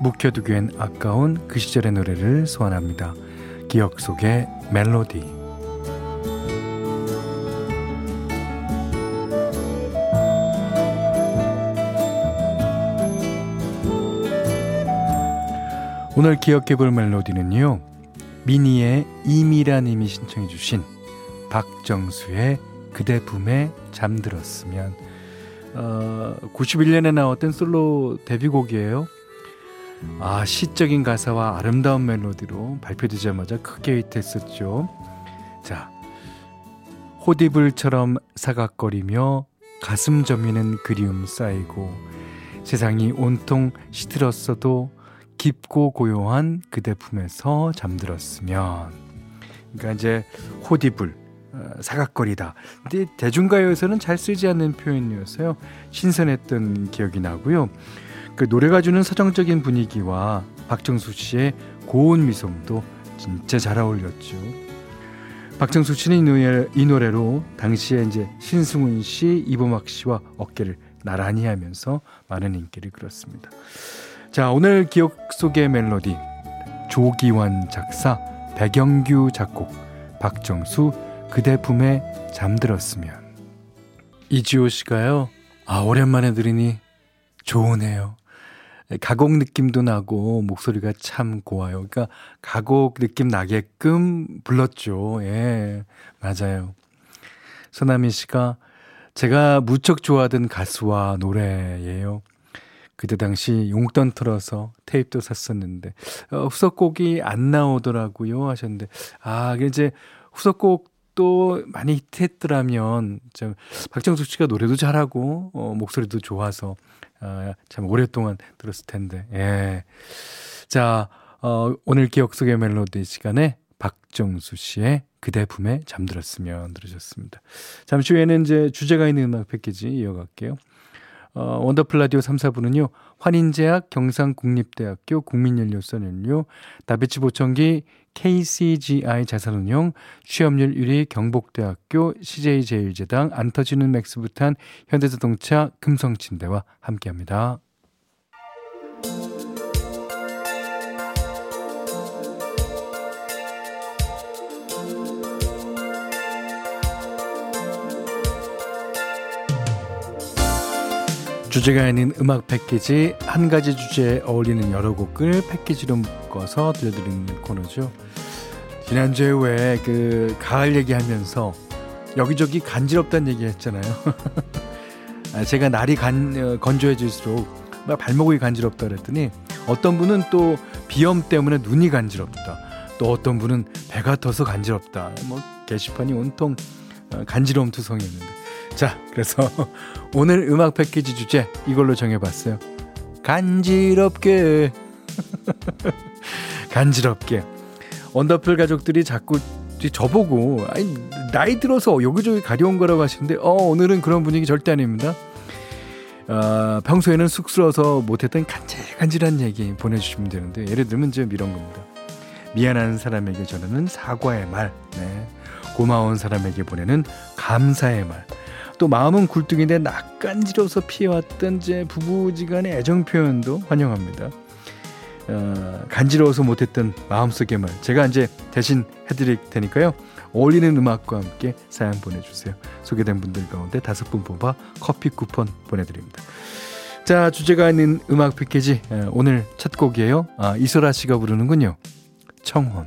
묵혀두기엔 아까운 그 시절의 노래를 소환합니다. 기억 속의 멜로디. 오늘 기억해볼 멜로디는요. 미니의 이미라님이 신청해주신 박정수의 그대 품에 잠들었으면 어, 91년에 나왔던 솔로 데뷔곡이에요. 아, 시적인 가사와 아름다운 멜로디로 발표되자마자 크게 히트했었죠. 자, 호디불처럼 사각거리며 가슴 저미는 그리움 쌓이고 세상이 온통 시들었어도 깊고 고요한 그대 품에서 잠들었으면 그러니까 이제 호디불 어, 사각거리다. 근데 대중가요에서는 잘 쓰지 않는 표현이어서요. 신선했던 기억이 나고요. 그 노래가 주는 서정적인 분위기와 박정수 씨의 고운 미성도 진짜 잘 어울렸죠. 박정수 씨는 이, 노래, 이 노래로 당시에 이제 신승훈 씨, 이범학 씨와 어깨를 나란히 하면서 많은 인기를 끌었습니다. 자, 오늘 기억 속의 멜로디 조기환 작사, 백영규 작곡, 박정수 그대 품에 잠들었으면 이지호 씨가요. 아 오랜만에 들으니 좋으네요. 가곡 느낌도 나고 목소리가 참 고와요. 그러니까 가곡 느낌 나게끔 불렀죠. 예, 맞아요. 서나미 씨가 제가 무척 좋아하던 가수와 노래예요. 그때 당시 용돈 틀어서 테이프도 샀었는데 어, 후속곡이 안 나오더라고요 하셨는데 아 이제 후속곡 또 많이 히트했더라면 참 박정수 씨가 노래도 잘하고 어, 목소리도 좋아서 어, 참 오랫동안 들었을 텐데. 예. 자, 어, 오늘 기억 속의 멜로디 시간에 박정수 씨의 그대 품에 잠들었으면 들으셨습니다. 잠시 후에는 이제 주제가 있는 음악 패키지 이어갈게요. 어, 원더풀 라디오 3, 4부는요, 환인제약, 경상국립대학교, 국민연료선연료, 다비치 보청기, KCGI 자산운용, 취업률 1위 경북대학교, CJ제일제당, 안 터지는 맥스부탄, 현대자동차, 금성침대와 함께합니다. 주제가 있는 음악 패키지 한 가지 주제에 어울리는 여러 곡을 패키지로 묶어서 들려드리는 코너죠. 지난주에 왜 그 가을 얘기하면서 여기저기 간지럽다는 얘기 했잖아요. 아, 제가 날이 간, 어, 건조해질수록 막 발목이 간지럽다 그랬더니 어떤 분은 또 비염 때문에 눈이 간지럽다. 또 어떤 분은 배가 터서 간지럽다. 뭐 게시판이 온통 어, 간지러움 투성이었는데 자, 그래서 오늘 음악 패키지 주제 이걸로 정해봤어요. 간지럽게. 간지럽게. 원더풀 가족들이 자꾸 저보고 아니, 나이 들어서 여기저기 가려운 거라고 하시는데 어, 오늘은 그런 분위기 절대 아닙니다. 어, 평소에는 쑥스러워서 못했던 간질간질한 얘기 보내주시면 되는데 예를 들면 좀 이런 겁니다. 미안한 사람에게 전하는 사과의 말, 네. 고마운 사람에게 보내는 감사의 말, 또 마음은 굴뚝인데 낯간지러서 피해왔던 제 부부지간의 애정 표현도 환영합니다. 어, 간지러워서 못했던 마음속의 말 제가 이제 대신 해드릴 테니까요. 어울리는 음악과 함께 사연 보내주세요. 소개된 분들 가운데 다섯 분 뽑아 커피 쿠폰 보내드립니다. 자 주제가 있는 음악 패키지 오늘 첫 곡이에요. 아, 이소라 씨가 부르는군요. 청혼.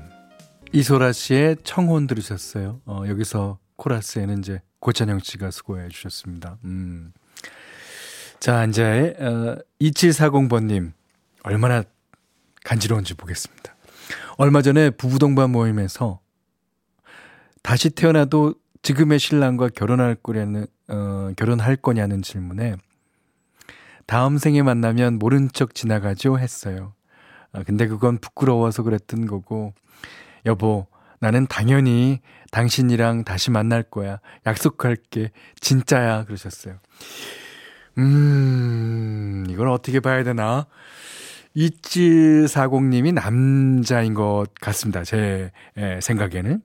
이소라 씨의 청혼 들으셨어요. 어, 여기서 코러스에는 이제 고찬영 씨가 수고해 주셨습니다. 음. 자, 이제, 어, 2740번님, 얼마나 간지러운지 보겠습니다. 얼마 전에 부부 동반 모임에서 다시 태어나도 지금의 신랑과 결혼할 거냐는, 어, 결혼할 거냐는 질문에 다음 생에 만나면 모른 척 지나가죠 했어요. 아, 근데 그건 부끄러워서 그랬던 거고, 여보, 나는 당연히 당신이랑 다시 만날 거야. 약속할게. 진짜야. 그러셨어요. 음, 이걸 어떻게 봐야 되나? 2740님이 남자인 것 같습니다. 제 예, 생각에는.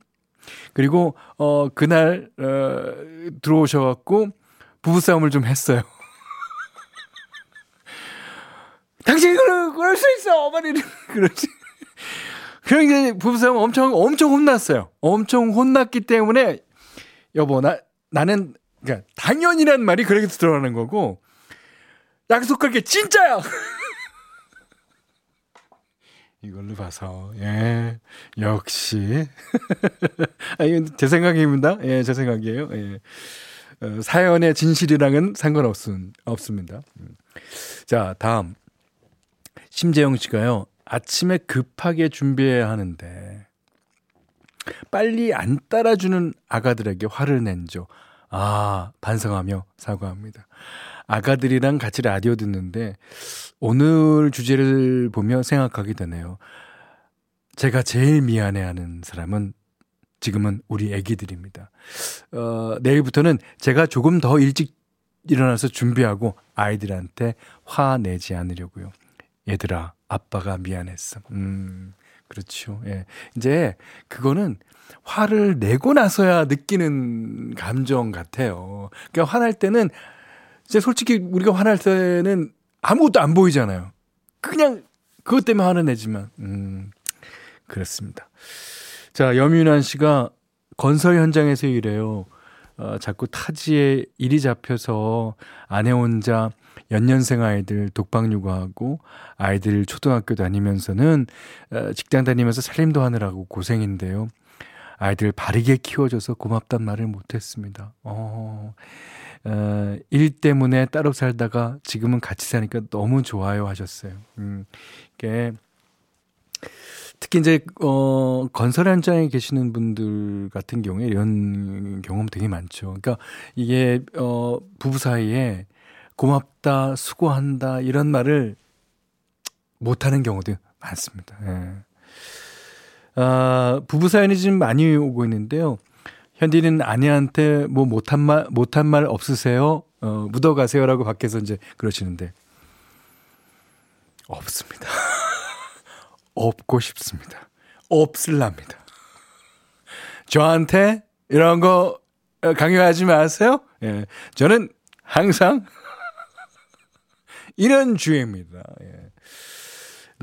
그리고, 어, 그날, 어, 들어오셔갖고, 부부싸움을 좀 했어요. 당신이 그럴, 그럴 수 있어! 어머니 그러지. 이제 부부싸움 엄청, 엄청 혼났어요. 엄청 혼났기 때문에, 여보, 나, 나는, 그니까, 당연이란 말이 그렇게 들어가는 거고, 약속할 게, 진짜야! 이걸로 봐서, 예, 역시. 아, 이건 제 생각입니다. 예, 제 생각이에요. 예. 어, 사연의 진실이랑은 상관없습니다. 음. 자, 다음. 심재영 씨가요, 아침에 급하게 준비해야 하는데, 빨리 안 따라주는 아가들에게 화를 낸죠. 아, 반성하며 사과합니다. 아가들이랑 같이 라디오 듣는데, 오늘 주제를 보며 생각하게 되네요. 제가 제일 미안해하는 사람은 지금은 우리 애기들입니다. 어, 내일부터는 제가 조금 더 일찍 일어나서 준비하고 아이들한테 화내지 않으려고요. 얘들아, 아빠가 미안했어. 음, 그렇죠. 예. 이제 그거는 화를 내고 나서야 느끼는 감정 같아요. 그러니까 화날 때는 이제 솔직히 우리가 화날 때는 아무것도 안 보이잖아요. 그냥 그것 때문에 화는 내지만, 음, 그렇습니다. 자, 염윤환 씨가 건설 현장에서 일해요. 어, 자꾸 타지에 일이 잡혀서 아내 혼자 연년생 아이들 독방 육아하고 아이들 초등학교 다니면서는 어, 직장 다니면서 살림도 하느라고 고생인데요. 아이들 바르게 키워줘서 고맙단 말을 못했습니다. 어, 어, 일 때문에 따로 살다가 지금은 같이 사니까 너무 좋아요 하셨어요. 음, 이게 특히 이제 어 건설 현장에 계시는 분들 같은 경우에 이런 경험 되게 많죠. 그러니까 이게 어 부부 사이에 고맙다, 수고한다 이런 말을 못 하는 경우도 많습니다. 예. 아, 부부 사연이 지금 많이 오고 있는데요. 현디는 아내한테 뭐 못한 말, 못한 말 없으세요? 어, 묻어가세요라고 밖에서 이제 그러시는데. 없습니다. 없고 싶습니다. 없을랍니다. 저한테 이런 거 강요하지 마세요. 예. 저는 항상 이런 주의입니다. 예.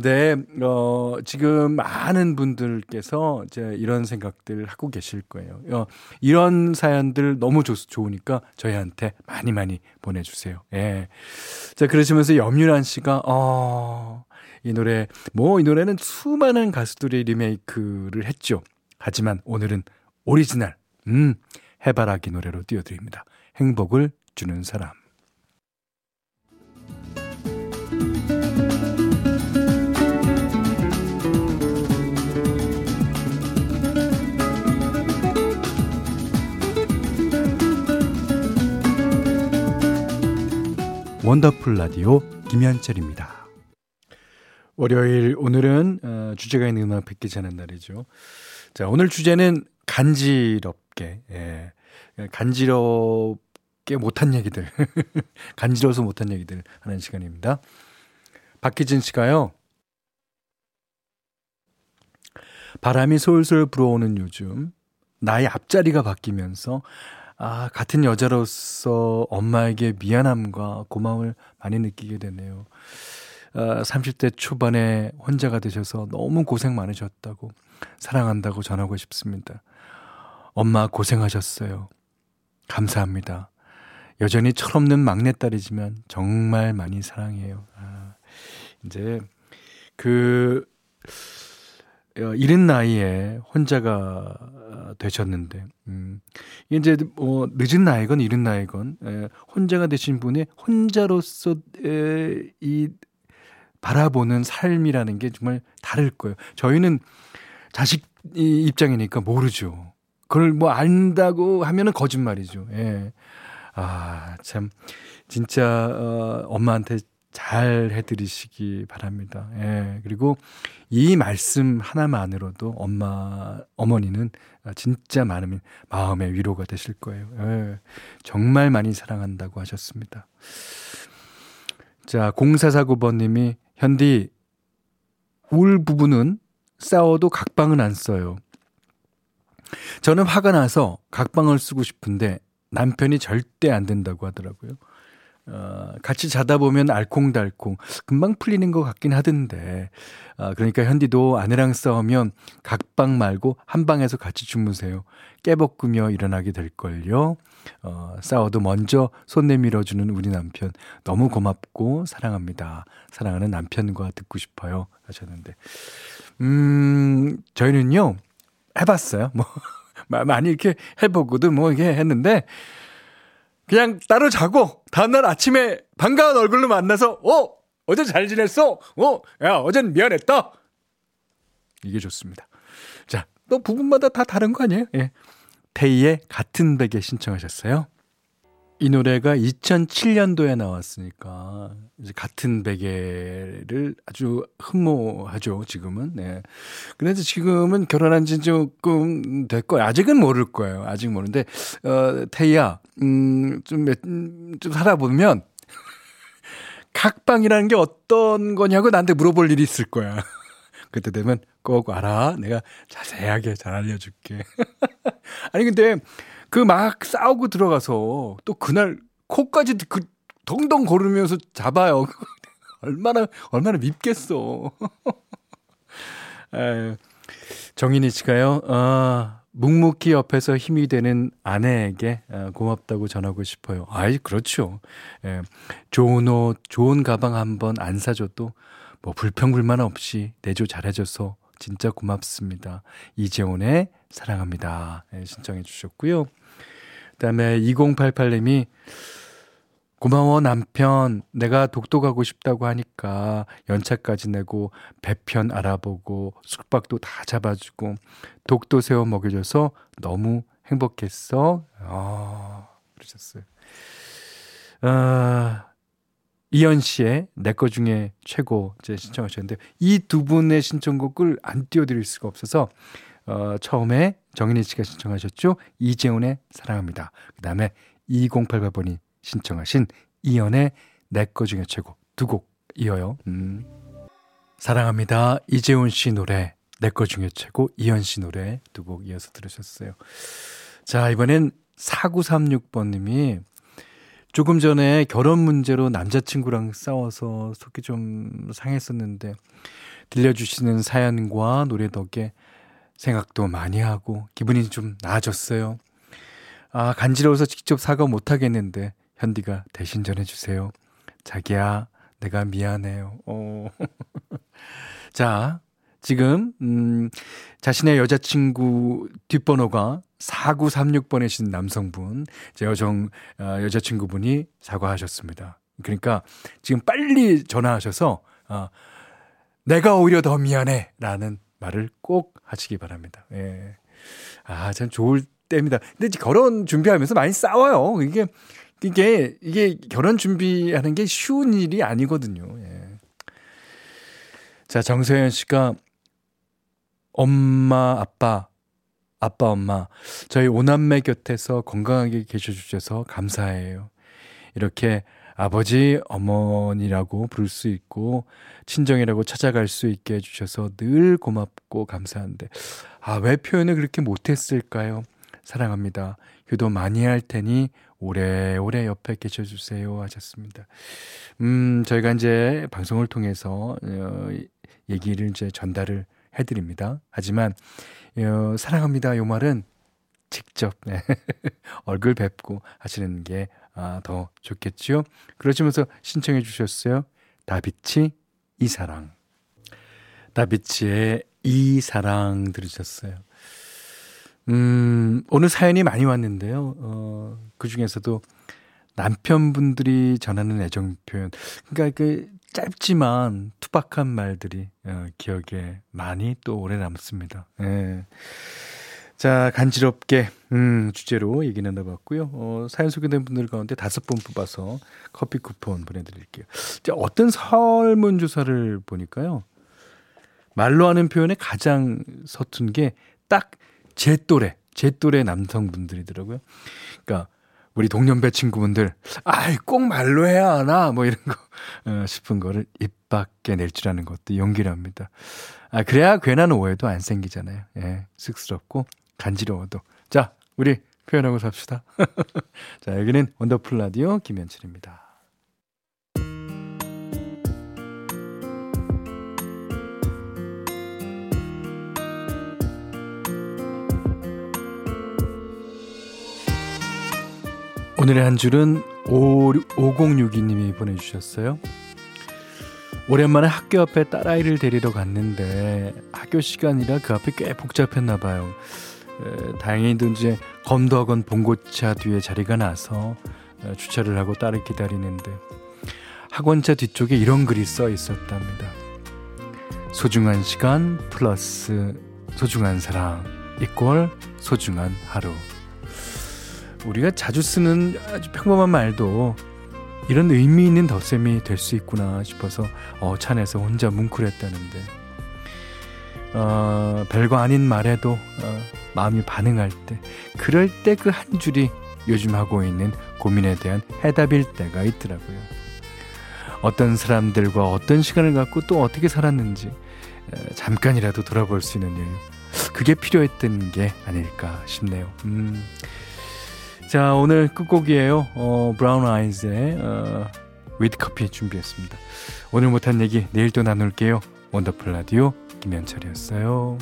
네, 어, 지금 많은 분들께서 이제 이런 생각들 하고 계실 거예요. 어, 이런 사연들 너무 좋, 좋으니까 저희한테 많이 많이 보내주세요. 예. 자, 그러시면서 염윤환 씨가, 어, 이 노래, 뭐 이 노래는 수많은 가수들이 리메이크를 했죠. 하지만 오늘은 오리지널, 음, 해바라기 노래로 띄워드립니다. 행복을 주는 사람. 원더풀 라디오 김현철입니다. 월요일 오늘은 어, 주제가 있는 음악 뵙기 전는 날이죠. 자 오늘 주제는 간지럽게 예, 간지럽게 못한 얘기들 간지러워서 못한 얘기들 하는 시간입니다. 박희진 씨가요. 바람이 솔솔 불어오는 요즘 나의 앞자리가 바뀌면서 아, 같은 여자로서 엄마에게 미안함과 고마움을 많이 느끼게 되네요. 아, 30대 초반에 혼자가 되셔서 너무 고생 많으셨다고, 사랑한다고 전하고 싶습니다. 엄마 고생하셨어요. 감사합니다. 여전히 철없는 막내딸이지만 정말 많이 사랑해요. 아, 이제 그 어, 이른 나이에 혼자가 되셨는데, 음, 이제 뭐 늦은 나이건 이른 나이건 에, 혼자가 되신 분이 혼자로서 에, 이 바라보는 삶이라는 게 정말 다를 거예요. 저희는 자식 이 입장이니까 모르죠. 그걸 뭐 안다고 하면은 거짓말이죠. 예. 아, 참, 진짜, 어, 엄마한테 잘 해드리시기 바랍니다. 예. 그리고 이 말씀 하나만으로도 엄마, 어머니는 진짜 많은 마음의 위로가 되실 거예요. 예. 정말 많이 사랑한다고 하셨습니다. 자, 0449번님이, 현디, 울 부부는 싸워도 각방은 안 써요. 저는 화가 나서 각방을 쓰고 싶은데 남편이 절대 안 된다고 하더라고요. 어, 같이 자다 보면 알콩달콩 금방 풀리는 것 같긴 하던데 어, 그러니까 현디도 아내랑 싸우면 각방 말고 한 방에서 같이 주무세요. 깨벗으며 일어나게 될걸요. 어, 싸워도 먼저 손 내밀어주는 우리 남편 너무 고맙고 사랑합니다. 사랑하는 남편과 듣고 싶어요 하셨는데 음 저희는요 해봤어요. 뭐 많이 이렇게 해보고도 뭐 이게 했는데 그냥 따로 자고 다음날 아침에 반가운 얼굴로 만나서 어? 어제 잘 지냈어? 어야 어젠 미안했다. 이게 좋습니다. 자또 부분마다 다 다른 거 아니에요? 예. 테이의 같은 베개 신청하셨어요 이 노래가 2007년도에 나왔으니까 이제 같은 베개를 아주 흠모하죠 지금은. 네. 그런데 지금은 결혼한 지 조금 됐고 아직은 모를 거예요. 아직 모르는데 어 태희야, 음좀좀 음, 좀 살아보면 각방이라는 게 어떤 거냐고 나한테 물어볼 일이 있을 거야. 그때 되면 꼭 알아. 내가 자세하게 잘 알려줄게. 아니 근데 그 막 싸우고 들어가서 또 그날 코까지 그 덩덩 걸으면서 잡아요. 얼마나 얼마나 밉겠어. 에, 정인이 씨가요. 아, 묵묵히 옆에서 힘이 되는 아내에게 아, 고맙다고 전하고 싶어요. 아이 그렇죠. 예, 좋은 옷, 좋은 가방 한 번 안 사줘도 뭐 불평불만 없이 내조 잘해줘서 진짜 고맙습니다. 이재훈의 사랑합니다. 예, 신청해 주셨고요. 그다음에 2088님이 고마워 남편 내가 독도 가고 싶다고 하니까 연차까지 내고 배편 알아보고 숙박도 다 잡아주고 독도 세워 먹여줘서 너무 행복했어. 아 그러셨어요. 아 이현 씨의 내 거 중에 최고 제 신청하셨는데 이 두 분의 신청곡을 안 띄워드릴 수가 없어서 어, 처음에 정인희 씨가 신청하셨죠. 이재훈의 사랑합니다. 그 다음에 2088번이 신청하신 이연의 내 거 중에 최고 두 곡 이어요. 음. 사랑합니다. 이재훈 씨 노래 내 거 중에 최고 이현 씨 노래 두 곡 이어서 들으셨어요. 자 이번엔 4936번님이 조금 전에 결혼 문제로 남자친구랑 싸워서 속이 좀 상했었는데 들려주시는 사연과 노래 덕에 생각도 많이 하고 기분이 좀 나아졌어요. 아, 간지러워서 직접 사과 못 하겠는데 현디가 대신 전해 주세요. 자기야, 내가 미안해요. 어. 자, 지금 음 자신의 여자친구 뒷번호가 4936번이신 남성분, 제 여성 어, 여자친구분이 사과하셨습니다. 그러니까 지금 빨리 전화하셔서 어, 내가 오히려 더 미안해 라는 말을 꼭 하시기 바랍니다. 예. 아, 참 좋을 때입니다. 근데 결혼 준비하면서 많이 싸워요. 이게, 이게, 이게 결혼 준비하는 게 쉬운 일이 아니거든요. 예. 자, 정서연 씨가 엄마, 아빠, 아빠, 엄마, 저희 오남매 곁에서 건강하게 계셔주셔서 감사해요. 이렇게 아버지, 어머니라고 부를 수 있고, 친정이라고 찾아갈 수 있게 해주셔서 늘 고맙고 감사한데, 아, 왜 표현을 그렇게 못했을까요? 사랑합니다. 효도 많이 할 테니 오래오래 옆에 계셔주세요. 하셨습니다. 음, 저희가 이제 방송을 통해서, 어, 얘기를 이제 전달을 해드립니다. 하지만, 어, 사랑합니다. 요 말은 직접, 네. 얼굴 뵙고 하시는 게 아, 더 좋겠죠? 그러시면서 신청해 주셨어요. 다비치 이 사랑. 다비치의 이 사랑 들으셨어요. 음, 오늘 사연이 많이 왔는데요. 어, 그 중에서도 남편분들이 전하는 애정 표현. 그러니까 그 짧지만 투박한 말들이 어, 기억에 많이 또 오래 남습니다. 예. 자, 간지럽게, 음, 주제로 얘기 나눠봤고요. 어, 사연 소개된 분들 가운데 다섯 분 뽑아서 커피 쿠폰 보내드릴게요. 자, 어떤 설문조사를 보니까요. 말로 하는 표현에 가장 서툰 게 딱 제 또래, 제 또래 남성분들이더라고요. 그러니까 우리 동년배 친구분들, 아이, 꼭 말로 해야 하나? 뭐 이런 거, 어, 싶은 거를 입 밖에 낼 줄 아는 것도 용기랍니다. 아, 그래야 괜한 오해도 안 생기잖아요. 예, 쑥스럽고 간지러워도. 자, 우리 표현하고 삽시다. 자, 여기는 원더풀 라디오 김현철입니다. 오늘의 한 줄은 5062님이 보내주셨어요. 오랜만에 학교 앞에 딸아이를 데리러 갔는데 학교 시간이라 그 앞에 꽤 복잡했나 봐요. 에, 다행히도 이제 검도학원 봉고차 뒤에 자리가 나서 에, 주차를 하고 딸을 기다리는데 학원차 뒤쪽에 이런 글이 써 있었답니다. 소중한 시간 플러스 소중한 사랑 이꼴 소중한 하루. 우리가 자주 쓰는 아주 평범한 말도 이런 의미 있는 덧셈이 될 수 있구나 싶어서 어, 차 안에서 혼자 뭉클했다는데 어, 별거 아닌 말에도 어, 마음이 반응할 때 그럴 때 그 한 줄이 요즘 하고 있는 고민에 대한 해답일 때가 있더라고요. 어떤 사람들과 어떤 시간을 갖고 또 어떻게 살았는지 에, 잠깐이라도 돌아볼 수 있는 여유 그게 필요했던 게 아닐까 싶네요. 음. 자, 오늘 끝곡이에요. 어, 브라운 아이즈의 어, With Coffee 준비했습니다. 오늘 못한 얘기 내일 또 나눌게요. 원더풀 라디오 김현철이었어요.